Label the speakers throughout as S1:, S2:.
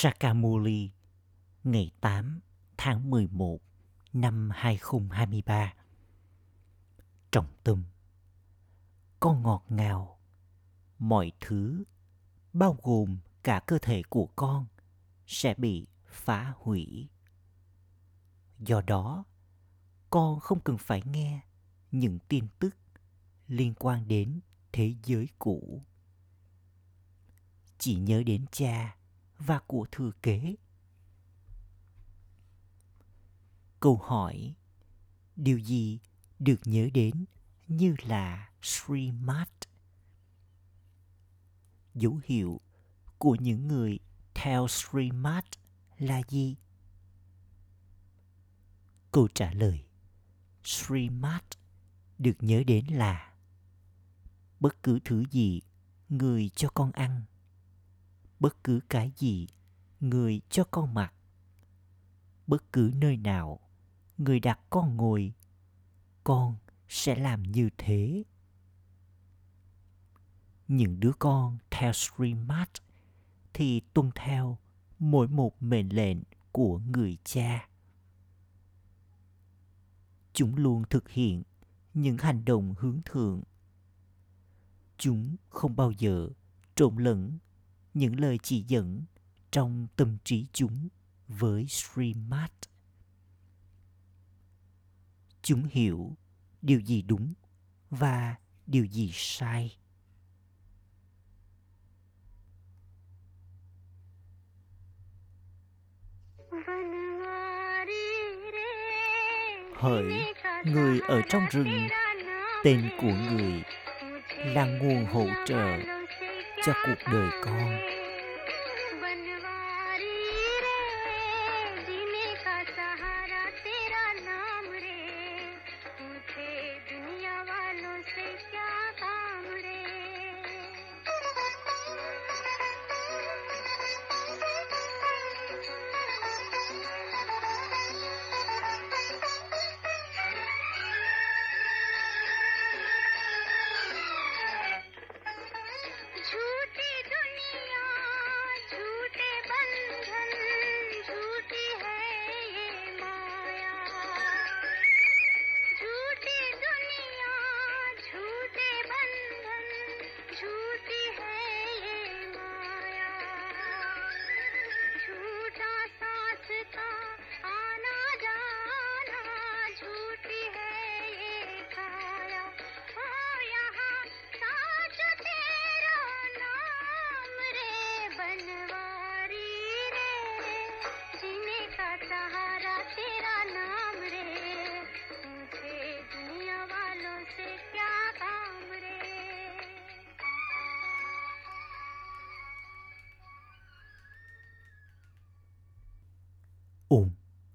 S1: Sakamuli ngày 8 tháng 11 năm 2023. Trọng tâm Con ngọt ngào Mọi thứ bao gồm cả cơ thể của con sẽ bị phá hủy. Do đó, con không cần phải nghe những tin tức liên quan đến thế giới cũ. Chỉ nhớ đến cha và của thừa kế. Câu hỏi, Điều gì được nhớ đến như là Srimad? Dấu hiệu của những người theo Srimad là gì? Câu trả lời Srimad được nhớ đến là, bất cứ thứ gì người cho con ăn bất cứ cái gì người cho con mặc. Bất cứ nơi nào người đặt con ngồi, con sẽ làm như thế. Những đứa con theo Srimad thì tuân theo mỗi một mệnh lệnh của người cha. Chúng luôn thực hiện những hành động hướng thượng. Chúng không bao giờ trộn lẫn những lời chỉ dẫn trong tâm trí chúng với Srimad. Chúng hiểu điều gì đúng và điều gì sai. Hỡi người ở trong rừng, tên của người là nguồn hỗ trợ cho cuộc đời con.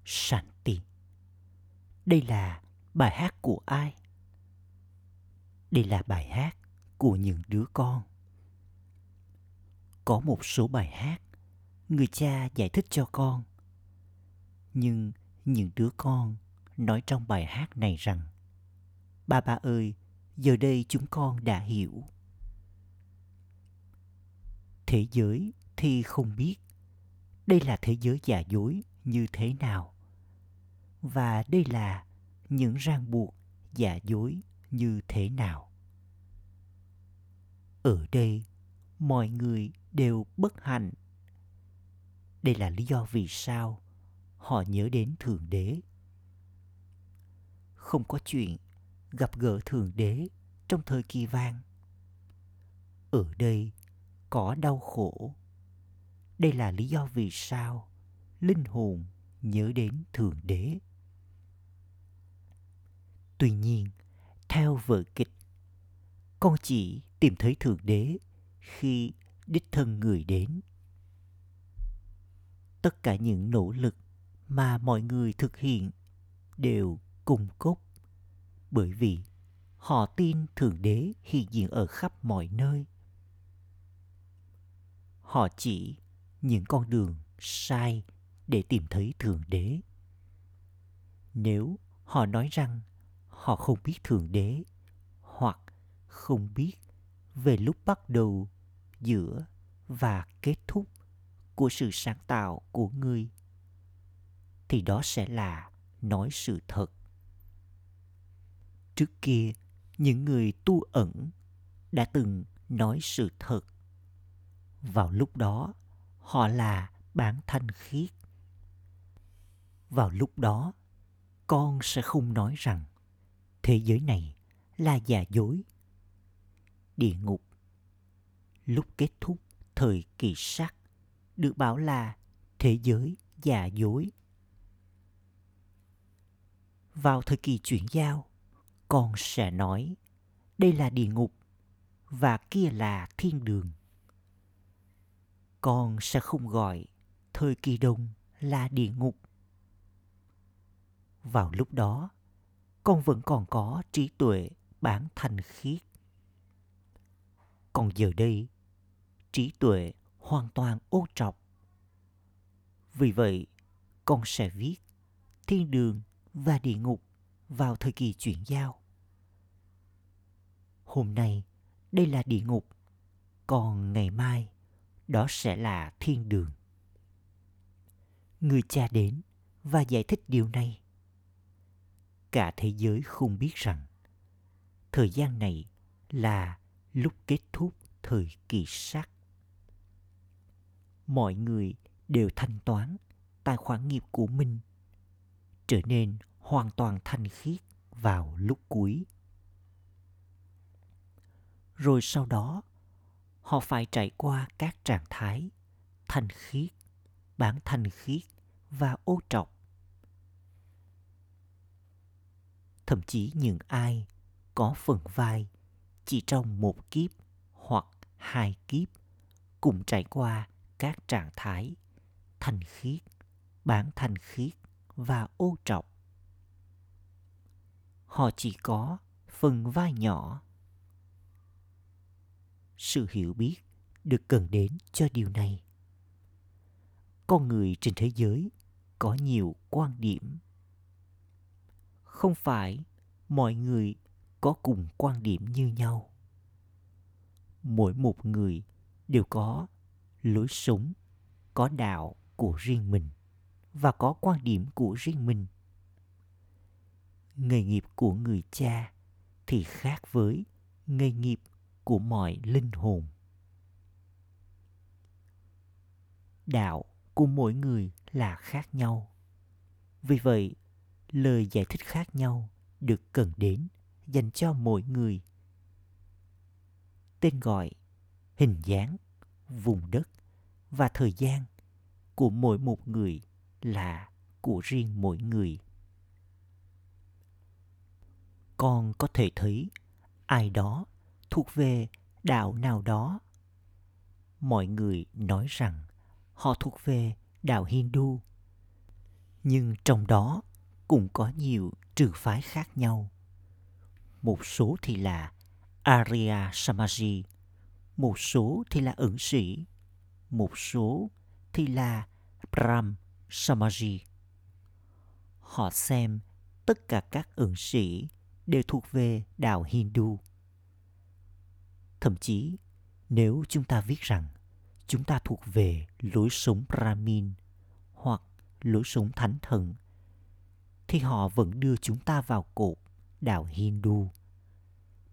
S1: Om Shanti. Đây là bài hát của ai? Đây là bài hát của những đứa con. Có một số bài hát người cha giải thích cho con. Nhưng những đứa con nói trong bài hát này rằng Ba ba ơi, giờ đây chúng con đã hiểu. Thế giới thì không biết. Đây là thế giới giả dối như thế nào và đây là những ràng buộc giả dối như thế nào? Ở đây, mọi người đều bất hạnh. Đây là lý do vì sao họ nhớ đến thượng đế. Không có chuyện gặp gỡ thượng đế trong thời kỳ vang ở đây có đau khổ. Đây là lý do vì sao linh hồn nhớ đến thượng đế tuy nhiên, theo vở kịch, con chỉ tìm thấy thượng đế khi đích thân người đến. Tất cả những nỗ lực mà mọi người thực hiện đều cùng cốt, bởi vì họ tin thượng đế hiện diện ở khắp mọi nơi. Họ chỉ những con đường sai để tìm thấy thượng đế. Nếu họ nói rằng họ không biết thượng đế, hoặc không biết về lúc bắt đầu, giữa và kết thúc của sự sáng tạo của ngươi, thì đó sẽ là nói sự thật. Trước kia, những người tu ẩn đã từng nói sự thật. Vào lúc đó, họ là bản thanh khiết. Vào lúc đó, con sẽ không nói rằng thế giới này là giả dối. Địa ngục. Lúc kết thúc thời kỳ sắc được bảo là thế giới giả dối. Vào thời kỳ chuyển giao, con sẽ nói, đây là địa ngục và kia là thiên đường. Con sẽ không gọi thời kỳ đông là địa ngục. Vào lúc đó con vẫn còn có trí tuệ bản thành khiết. Còn giờ đây, trí tuệ hoàn toàn ô trọc. Vì vậy, con sẽ viết thiên đường và địa ngục vào thời kỳ chuyển giao. Hôm nay, đây là địa ngục, còn ngày mai, đó sẽ là thiên đường. Người cha đến và giải thích điều này cả thế giới không biết rằng, thời gian này là lúc kết thúc thời kỳ sắc mọi người đều thanh toán tài khoản nghiệp của mình, trở nên hoàn toàn thanh khiết vào lúc cuối. Rồi sau đó, họ phải trải qua các trạng thái thanh khiết bản thanh khiết và ô trọc. Thậm chí những ai có phần vai chỉ trong một kiếp hoặc hai kiếp cùng trải qua các trạng thái thành khiết bản thành khiết và ô trọc. Họ chỉ có phần vai nhỏ. Sự hiểu biết được cần đến cho điều này. Con người trên thế giới có nhiều quan điểm không phải mọi người có cùng quan điểm như nhau. Mỗi một người đều có lối sống, có đạo của riêng mình và có quan điểm của riêng mình. Nghề nghiệp của người cha thì khác với nghề nghiệp của mọi linh hồn. Đạo của mỗi người là khác nhau. Vì vậy lời giải thích khác nhau được cần đến, dành cho mỗi người. Tên gọi, hình dáng, vùng đất và thời gian của mỗi một người là của riêng mỗi người. Con có thể thấy ai đó thuộc về đạo nào đó. Mọi người nói rằng họ thuộc về đạo hindu, nhưng trong đó cũng có nhiều trường phái khác nhau một số thì là arya samaji một số thì là ẩn sĩ một số thì là Brahm Samaji. Họ xem tất cả các ẩn sĩ đều thuộc về đạo Hindu. Thậm chí, nếu chúng ta viết rằng chúng ta thuộc về lối sống Brahmin hoặc lối sống thánh thần, thì họ vẫn đưa chúng ta vào cột đạo Hindu.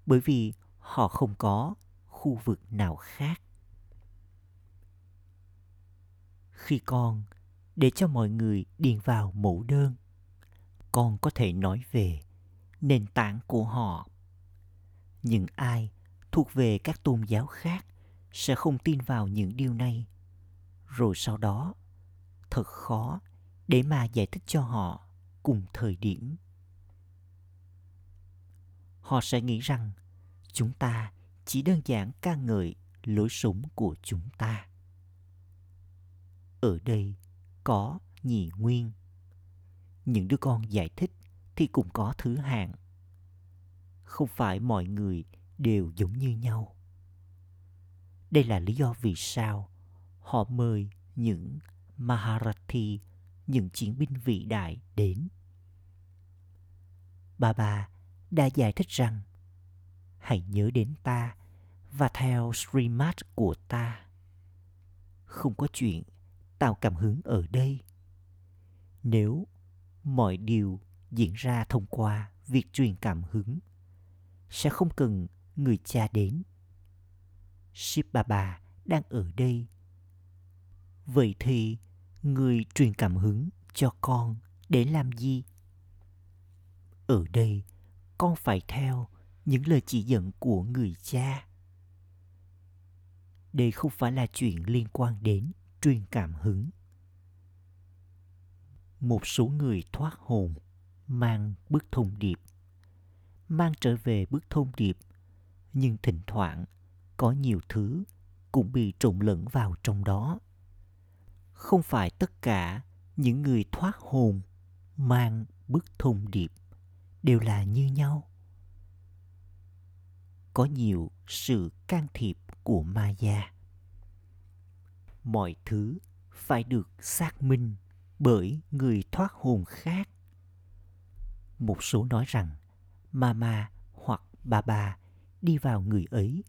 S1: Bởi vì họ không có khu vực nào khác. Khi con để cho mọi người điền vào mẫu đơn, con có thể nói về nền tảng của họ. Những ai thuộc về các tôn giáo khác sẽ không tin vào những điều này. Rồi sau đó, thật khó để mà giải thích cho họ cùng thời điểm. Họ sẽ nghĩ rằng chúng ta chỉ đơn giản ca ngợi lối sống của chúng ta. Ở đây có nhị nguyên. Những đứa con giải thích thì cũng có thứ hạng. Không phải mọi người đều giống như nhau. Đây là lý do vì sao họ mời những Maharathi, những chiến binh vĩ đại đến. Bà bà đã giải thích rằng, hãy nhớ đến ta và theo streamat của ta. Không có chuyện tạo cảm hứng ở đây nếu mọi điều diễn ra thông qua việc truyền cảm hứng, sẽ không cần người cha đến ship baba đang ở đây vậy thì người truyền cảm hứng cho con để làm gì? Ở đây, con phải theo những lời chỉ dẫn của người cha. Đây không phải là chuyện liên quan đến truyền cảm hứng. Một số người thoát hồn, mang bức thông điệp. Mang trở về bức thông điệp, nhưng thỉnh thoảng có nhiều thứ cũng bị trộn lẫn vào trong đó không phải tất cả những người thoát hồn mang bức thông điệp đều là như nhau. Có nhiều sự can thiệp của ma gia mọi thứ phải được xác minh bởi người thoát hồn khác. Một số nói rằng mama hoặc bà đi vào người ấy,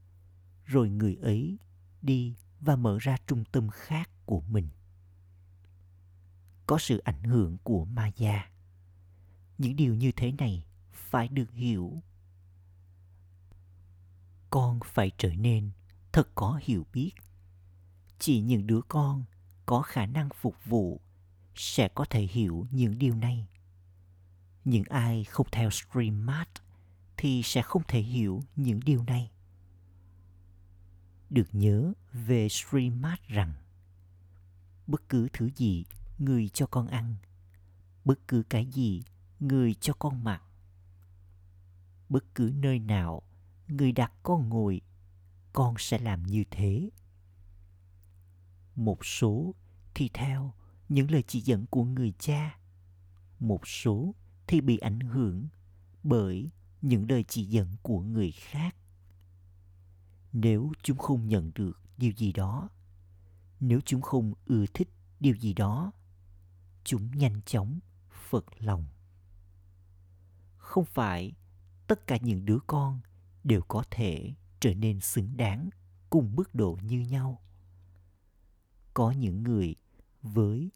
S1: rồi người ấy đi và mở ra trung tâm khác của mình có sự ảnh hưởng của ma gia những điều như thế này phải được hiểu. Con phải trở nên thật có hiểu biết. Chỉ những đứa con có khả năng phục vụ sẽ có thể hiểu những điều này. Những ai không theo Streammart thì sẽ không thể hiểu những điều này. Được nhớ về Streammart rằng, bất cứ thứ gì người cho con ăn. Bất cứ cái gì người cho con mặc. Bất cứ nơi nào người đặt con ngồi, con sẽ làm như thế. Một số thì theo những lời chỉ dẫn của người cha. Một số thì bị ảnh hưởng bởi những lời chỉ dẫn của người khác. Nếu chúng không nhận được điều gì đó, nếu chúng không ưa thích điều gì đó chúng nhanh chóng phật lòng không phải tất cả những đứa con đều có thể trở nên xứng đáng cùng mức độ như nhau có những người với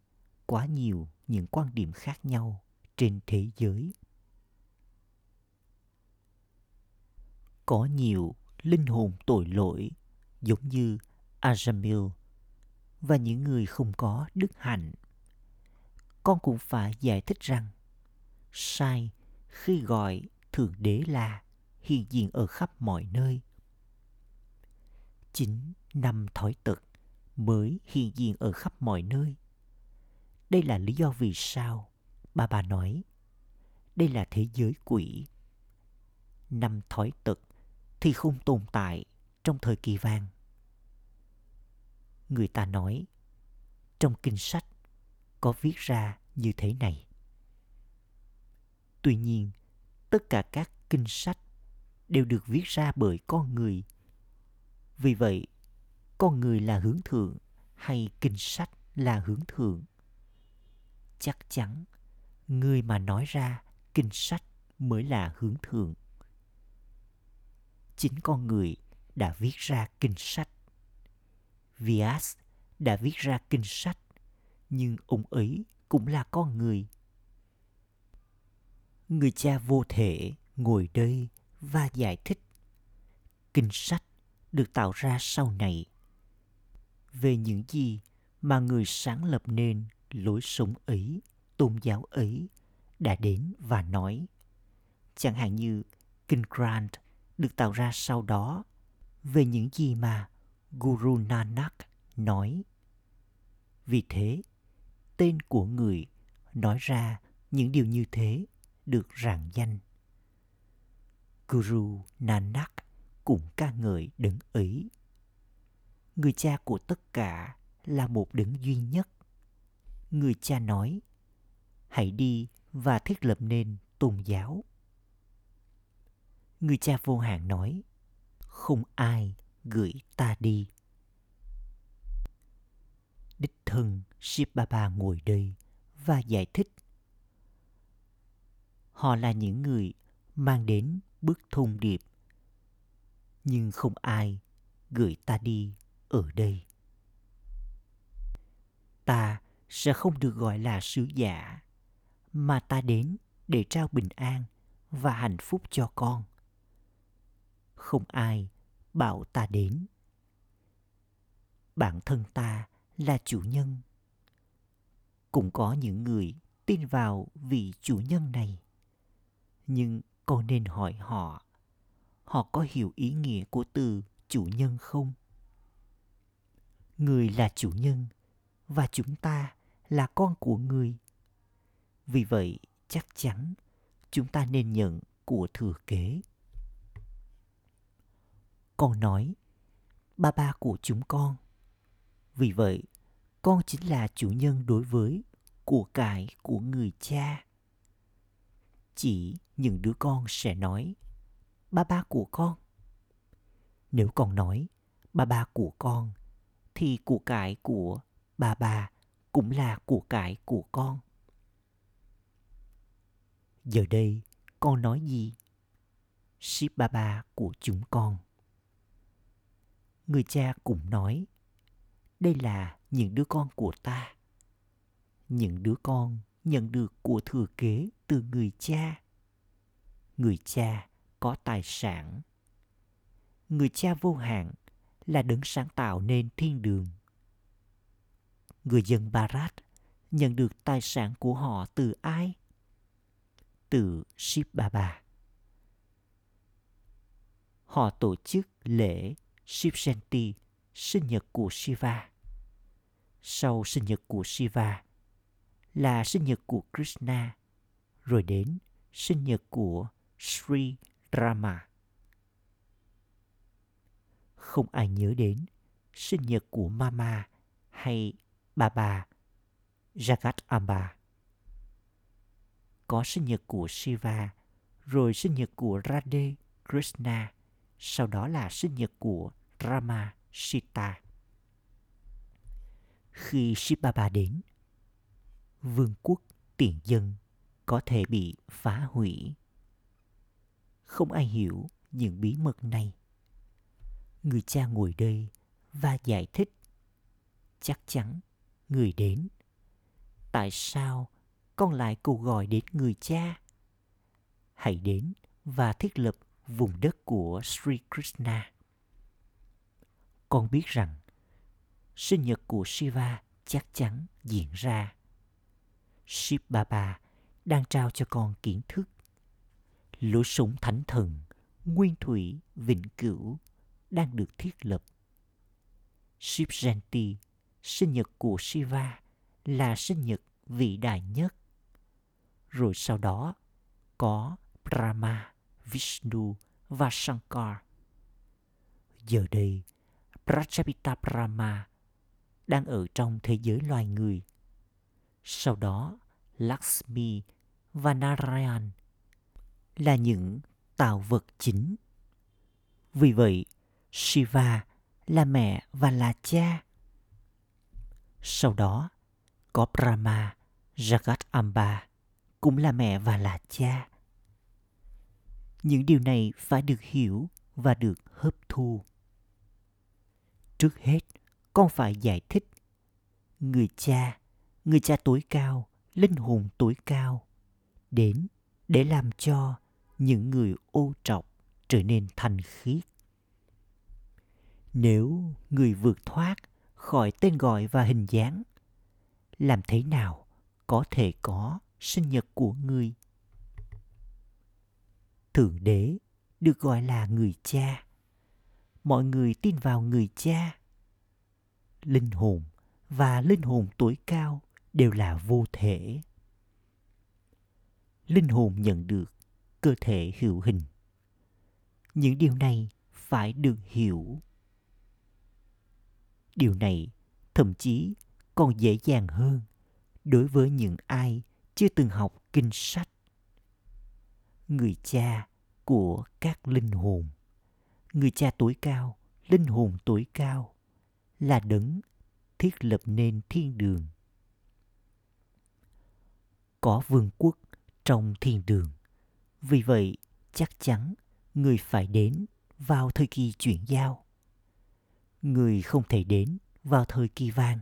S1: quá nhiều những quan điểm khác nhau trên thế giới có nhiều linh hồn tội lỗi giống như Ajamil và những người không có đức hạnh. Con cũng phải giải thích rằng, sai khi gọi Thượng Đế là hiện diện ở khắp mọi nơi. Chính năm thói tật mới hiện diện ở khắp mọi nơi. Đây là lý do vì sao bà bà nói, đây là thế giới quỷ. Năm thói tật thì không tồn tại trong thời kỳ vàng. Người ta nói, trong kinh sách có viết ra như thế này. Tuy nhiên, tất cả các kinh sách đều được viết ra bởi con người. Vì vậy, con người là hướng thượng hay kinh sách là hướng thượng? Chắc chắn, người mà nói ra kinh sách mới là hướng thượng chính con người đã viết ra kinh sách. Vias đã viết ra kinh sách, nhưng ông ấy cũng là con người. Người cha vô thể ngồi đây và giải thích. Kinh sách được tạo ra sau này về những gì mà người sáng lập nên lối sống ấy, tôn giáo ấy đã đến và nói. Chẳng hạn như Kinh Grant được tạo ra sau đó về những gì mà Guru Nanak nói. Vì thế, tên của người nói ra những điều như thế được rạng danh. Guru Nanak cũng ca ngợi đấng ấy. Người cha của tất cả là một đấng duy nhất. Người cha nói, hãy đi và thiết lập nên tôn giáo người cha vô hạn nói không ai gửi ta đi đích thân Ship Baba ngồi đây và giải thích. Họ là những người mang đến bức thông điệp, nhưng không ai gửi ta đi ở đây. Ta sẽ không được gọi là sứ giả, mà ta đến để trao bình an và hạnh phúc cho con. Không ai bảo ta đến. Bản thân ta là chủ nhân cũng có những người tin vào vị chủ nhân này. Nhưng con nên hỏi họ họ có hiểu ý nghĩa của từ chủ nhân không? Người là chủ nhân và chúng ta là con của người. Vì vậy, chắc chắn chúng ta nên nhận của thừa kế. Con nói, ba ba của chúng con. Vì vậy con chính là chủ nhân đối với, của cải, của người cha. Chỉ những đứa con sẽ nói, ba ba của con. Nếu con nói, ba ba của con, thì của cải của bà bà cũng là của cải của con. Giờ đây, con nói gì? Ship ba ba của chúng con. Người cha cũng nói, đây là những đứa con của ta. Những đứa con nhận được của thừa kế từ người cha. Người cha có tài sản. Người cha vô hạn là đấng sáng tạo nên thiên đường. Người dân barat nhận được tài sản của họ từ ai? Từ ship baba họ tổ chức lễ Shivjanti, sinh nhật của Shiva. Sau sinh nhật của Shiva là sinh nhật của Krishna, rồi đến sinh nhật của Sri Rama. Không ai nhớ đến sinh nhật của Mama hay Baba Jagat Amba. Có sinh nhật của Shiva, rồi sinh nhật của Radhe Krishna, sau đó là sinh nhật của Rama Sita. Khi Shibaba đến, vương quốc tiền dân có thể bị phá hủy. Không ai hiểu những bí mật này. Người cha ngồi đây và giải thích. Chắc chắn người đến. Tại sao con lại cầu gọi đến người cha? Hãy đến và thiết lập vùng đất của Sri Krishna. Con biết rằng sinh nhật của Shiva chắc chắn diễn ra. Shiv Baba đang trao cho con kiến thức. Lối sống thánh thần, nguyên thủy, vĩnh cửu đang được thiết lập. Shiv Janti, sinh nhật của Shiva, là sinh nhật vĩ đại nhất. Rồi sau đó có Brahma, Vishnu và Shankar. Giờ đây, Prajapita Brahma đang ở trong thế giới loài người. Sau đó, Lakshmi và Narayan là những tạo vật chính. Vì vậy, Shiva là mẹ và là cha. Sau đó, có Brahma, Jagat Amba cũng là mẹ và là cha. Những điều này phải được hiểu và được hấp thu. Trước hết, con phải giải thích. Người cha, người cha tối cao, linh hồn tối cao, đến để làm cho những người ô trọc trở nên thanh khiết. Nếu người vượt thoát khỏi tên gọi và hình dáng, làm thế nào có thể có sinh nhật của người? Thượng đế được gọi là người cha mọi người tin vào người cha linh hồn và linh hồn tuổi cao đều là vô thể. Linh hồn nhận được cơ thể hữu hình. Những điều này phải được hiểu. Điều này thậm chí còn dễ dàng hơn đối với những ai chưa từng học kinh sách. Người cha của các linh hồn người cha tối cao, linh hồn tối cao, là đấng thiết lập nên thiên đường. Có vương quốc trong thiên đường. Vì vậy, chắc chắn người phải đến vào thời kỳ chuyển giao. Người không thể đến vào thời kỳ vàng.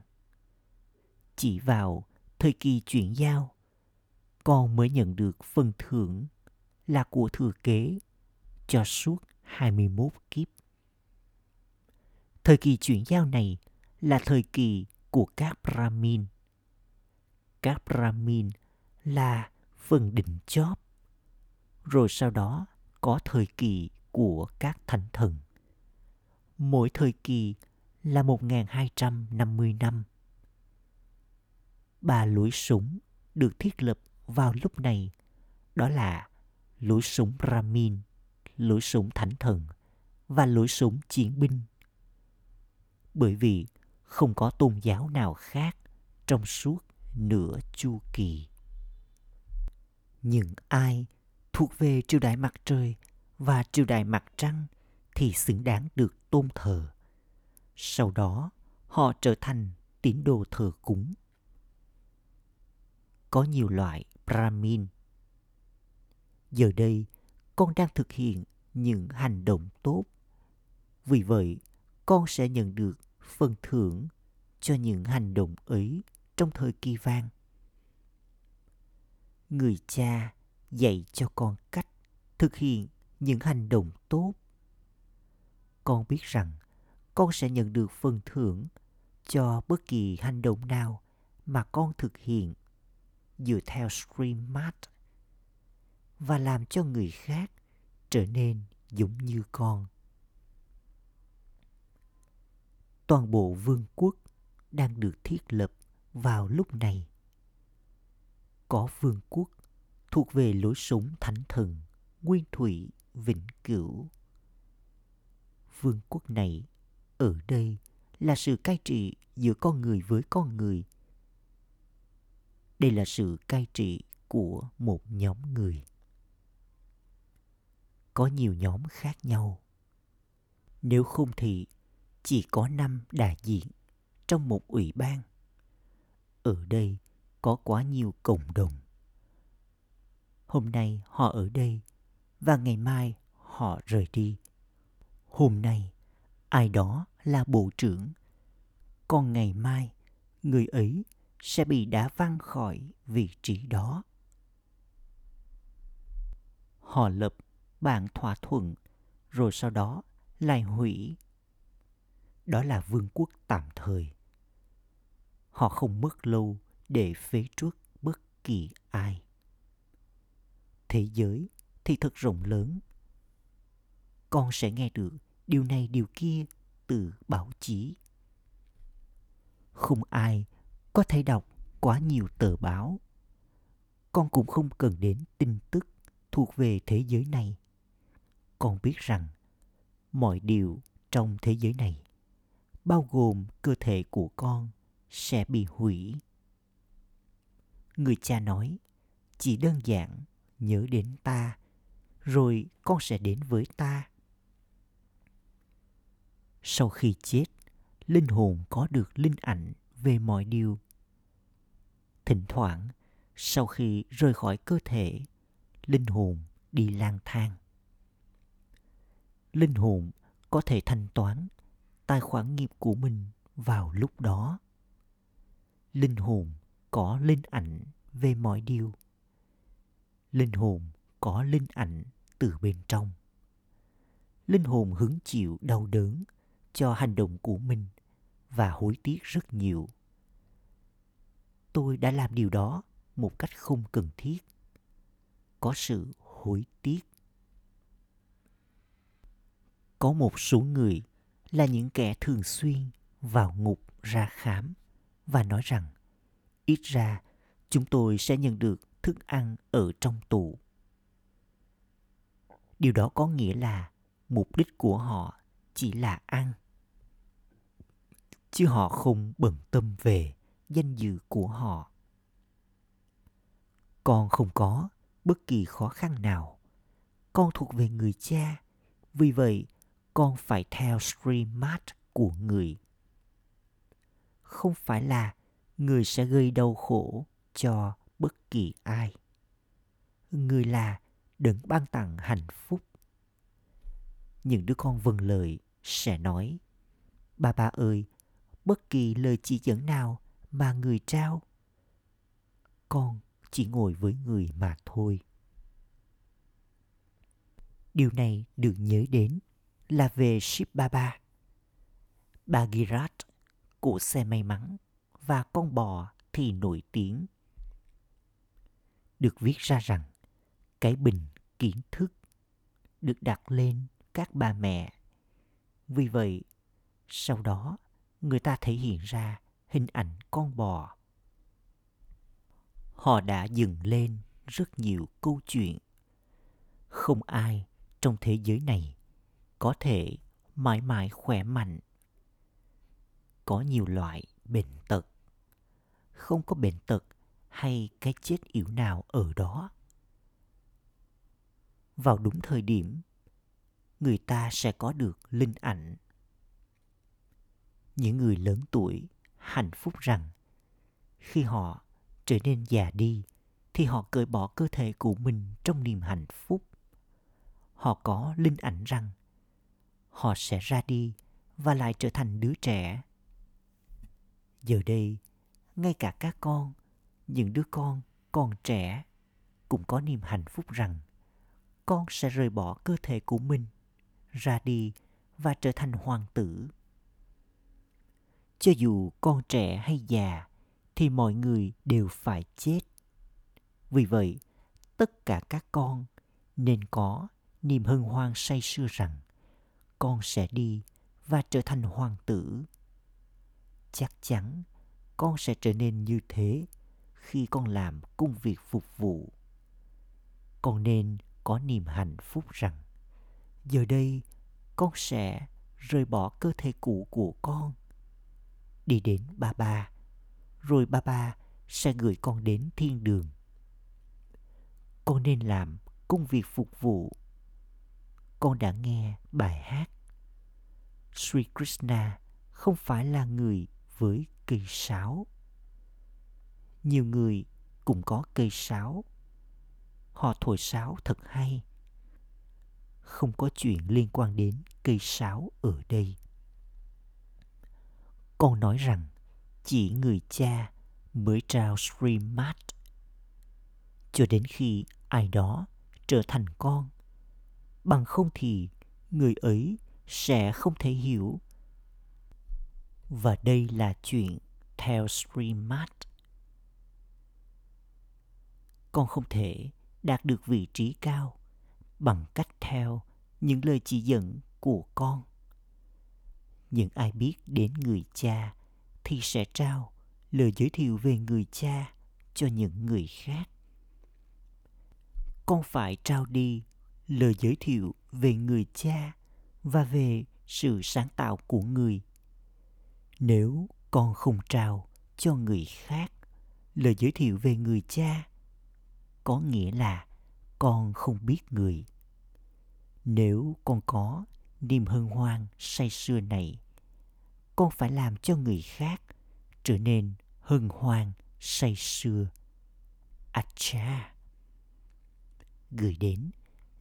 S1: chỉ vào thời kỳ chuyển giao, con mới nhận được phần thưởng là của thừa kế cho suốt 21 kiếp. Thời kỳ chuyển giao này là thời kỳ của các Brahmin. Các Brahmin là phần đỉnh chóp. Rồi sau đó có thời kỳ của các thánh thần. Mỗi thời kỳ là 1.250 năm. Ba lối súng được thiết lập vào lúc này đó là lối súng Brahmin, lối súng thánh thần và lối súng chiến binh. Bởi vì không có tôn giáo nào khác trong suốt nửa chu kỳ. Những ai thuộc về triều đại mặt trời và triều đại mặt trăng thì xứng đáng được tôn thờ. Sau đó, họ trở thành tín đồ thờ cúng. Có nhiều loại Brahmin. Giờ đây, con đang thực hiện những hành động tốt. Vì vậy, con sẽ nhận được phần thưởng cho những hành động ấy trong thời kỳ vang. Người cha dạy cho con cách thực hiện những hành động tốt. Con biết rằng con sẽ nhận được phần thưởng cho bất kỳ hành động nào mà con thực hiện dựa theo streamart và làm cho người khác trở nên giống như con. Toàn bộ vương quốc đang được thiết lập vào lúc này. Có vương quốc thuộc về lối sống thánh thần, nguyên thủy, vĩnh cửu. Vương quốc này ở đây là sự cai trị giữa con người với con người. Đây là sự cai trị của một nhóm người. Có nhiều nhóm khác nhau. Nếu không thì chỉ có năm đại diện trong một ủy ban. Ở đây có quá nhiều cộng đồng. Hôm nay họ ở đây và ngày mai họ rời đi. Hôm nay ai đó là bộ trưởng, còn ngày mai người ấy sẽ bị đá văng khỏi vị trí đó. Họ lập bản thỏa thuận rồi sau đó lại hủy. Đó là vương quốc tạm thời. Họ không mất lâu để phế truất bất kỳ ai. Thế giới thì thật rộng lớn. Con sẽ nghe được điều này điều kia từ báo chí. Không ai có thể đọc quá nhiều tờ báo. Con cũng không cần đến tin tức thuộc về thế giới này. Con biết rằng mọi điều trong thế giới này, bao gồm cơ thể của con, sẽ bị hủy. Người cha nói, chỉ đơn giản nhớ đến ta, rồi con sẽ đến với ta. Sau khi chết linh hồn có được linh ảnh về mọi điều. Thỉnh thoảng sau khi rời khỏi cơ thể linh hồn đi lang thang. Linh hồn có thể thanh toán tài khoản nghiệp của mình vào lúc đó. Linh hồn có linh ảnh về mọi điều. Linh hồn có linh ảnh từ bên trong. Linh hồn hứng chịu đau đớn cho hành động của mình và hối tiếc rất nhiều. Tôi đã làm điều đó một cách không cần thiết. Có sự hối tiếc. Có một số người là những kẻ thường xuyên vào ngục ra khám và nói rằng, ít ra, chúng tôi sẽ nhận được thức ăn ở trong tù. Điều đó có nghĩa là mục đích của họ chỉ là ăn, chứ họ không bận tâm về danh dự của họ. Con không có bất kỳ khó khăn nào. Con thuộc về người cha, vì vậy con phải theo streamat của người. Không phải là người sẽ gây đau khổ cho bất kỳ ai. Người là đấng ban tặng hạnh phúc. Những đứa con vâng lời sẽ nói, ba ba ơi, bất kỳ lời chỉ dẫn nào mà người trao, con chỉ ngồi với người mà thôi. Điều này được nhớ đến là về ship baba bagirat của xe may mắn và con bò thì nổi tiếng, được viết ra rằng cái bình kiến thức được đặt lên các bà mẹ. Vì vậy, sau đó người ta thể hiện ra hình ảnh con bò. Họ đã dừng lên rất nhiều câu chuyện. Không ai trong thế giới này có thể mãi mãi khỏe mạnh. Có nhiều loại bệnh tật. Không có bệnh tật hay cái chết yếu nào ở đó. Vào đúng thời điểm, người ta sẽ có được linh ảnh. Những người lớn tuổi hạnh phúc rằng khi họ trở nên già đi thì họ cởi bỏ cơ thể của mình trong niềm hạnh phúc. Họ có linh ảnh rằng họ sẽ ra đi và lại trở thành đứa trẻ. Giờ đây, ngay cả các con, những đứa con còn trẻ cũng có niềm hạnh phúc rằng con sẽ rời bỏ cơ thể của mình, ra đi và trở thành hoàng tử. Cho dù con trẻ hay già thì mọi người đều phải chết. Vì vậy, tất cả các con nên có niềm hân hoan say sưa rằng con sẽ đi và trở thành hoàng tử. Chắc chắn con sẽ trở nên như thế khi con làm công việc phục vụ. Con nên có niềm hạnh phúc rằng, giờ đây con sẽ rời bỏ cơ thể cũ của con, đi đến ba ba, rồi ba ba sẽ gửi con đến thiên đường. Con nên làm công việc phục vụ con đã nghe bài hát Sri Krishna không phải là người với cây sáo. Nhiều người cũng có cây sáo. Họ thổi sáo thật hay. Không có chuyện liên quan đến cây sáo ở đây. Con nói rằng chỉ người cha mới trao Srimad cho đến khi ai đó trở thành con bằng không thì người ấy sẽ không thể hiểu và đây là chuyện theo Srimad. Con không thể đạt được vị trí cao bằng cách theo những lời chỉ dẫn của con. Những ai biết đến người cha thì sẽ trao lời giới thiệu về người cha cho những người khác. Con phải trao đi lời giới thiệu về người cha và về sự sáng tạo của người. Nếu con không trao cho người khác lời giới thiệu về người cha, có nghĩa là con không biết người. Nếu con có niềm hân hoan say sưa này, con phải làm cho người khác trở nên hân hoan say sưa. Acha. Gửi đến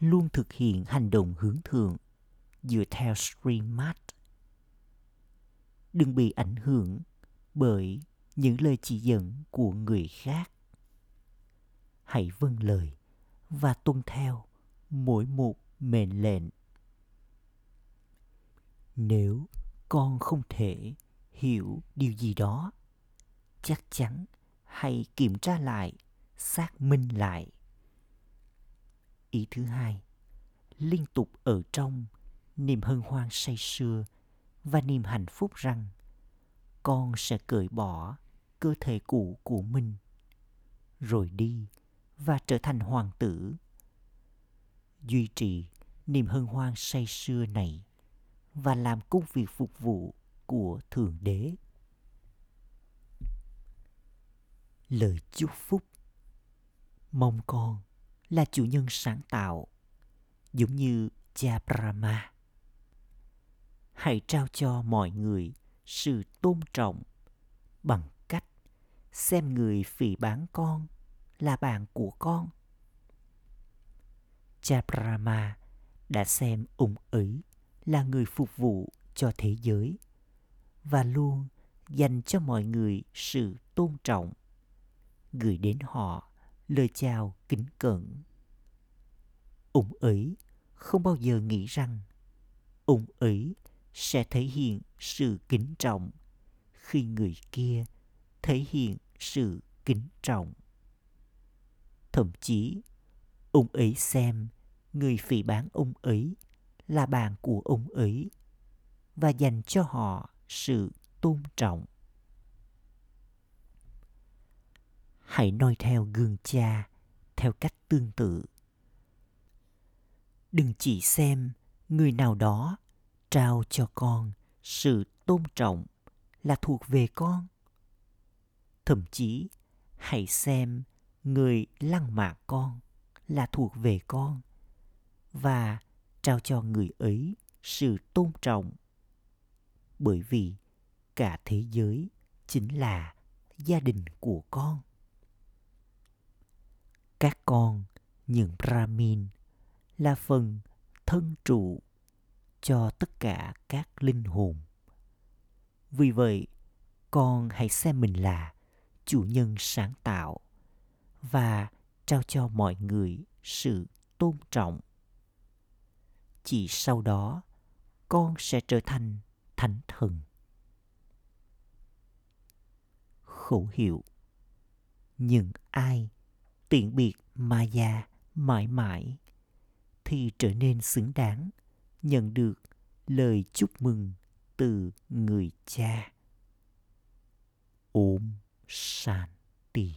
S1: luôn thực hiện hành động hướng thượng, dựa theo streammart đừng bị ảnh hưởng bởi những lời chỉ dẫn của người khác. Hãy vâng lời và tuân theo mỗi một mệnh lệnh. Nếu con không thể hiểu điều gì đó, chắc chắn hãy kiểm tra lại, xác minh lại ý thứ hai. Liên tục ở trong, niềm hân hoan say sưa và niềm hạnh phúc rằng con sẽ cởi bỏ cơ thể cũ của mình, rồi đi và trở thành hoàng tử. Duy trì niềm hân hoan say sưa này và làm công việc phục vụ của thượng đế. Lời chúc phúc. Mong con là chủ nhân sáng tạo, giống như cha brahma. Hãy trao cho mọi người sự tôn trọng bằng cách xem người phỉ bán con là bạn của con. Cha brahma đã xem ông ấy là người phục vụ cho thế giới và luôn dành cho mọi người sự tôn trọng. Gửi đến họ lời chào kính cẩn. Ông ấy không bao giờ nghĩ rằng ông ấy sẽ thể hiện sự kính trọng khi người kia thể hiện sự kính trọng. Thậm chí, ông ấy xem người phỉ bán ông ấy là bạn của ông ấy và dành cho họ sự tôn trọng. Hãy noi theo gương cha theo cách tương tự. Đừng chỉ xem người nào đó trao cho con sự tôn trọng là thuộc về con. Thậm chí, hãy xem người lăng mạ con là thuộc về con và trao cho người ấy sự tôn trọng. Bởi vì cả thế giới chính là gia đình của con các con, những brahmin, là phần thân trụ cho tất cả các linh hồn. Vì vậy, con hãy xem mình là chủ nhân sáng tạo và trao cho mọi người sự tôn trọng. Chỉ sau đó, con sẽ trở thành thánh thần. Khẩu hiệu, những ai tiện biệt mà già mãi mãi, thì trở nên xứng đáng nhận được lời chúc mừng từ người cha. Om Shanti.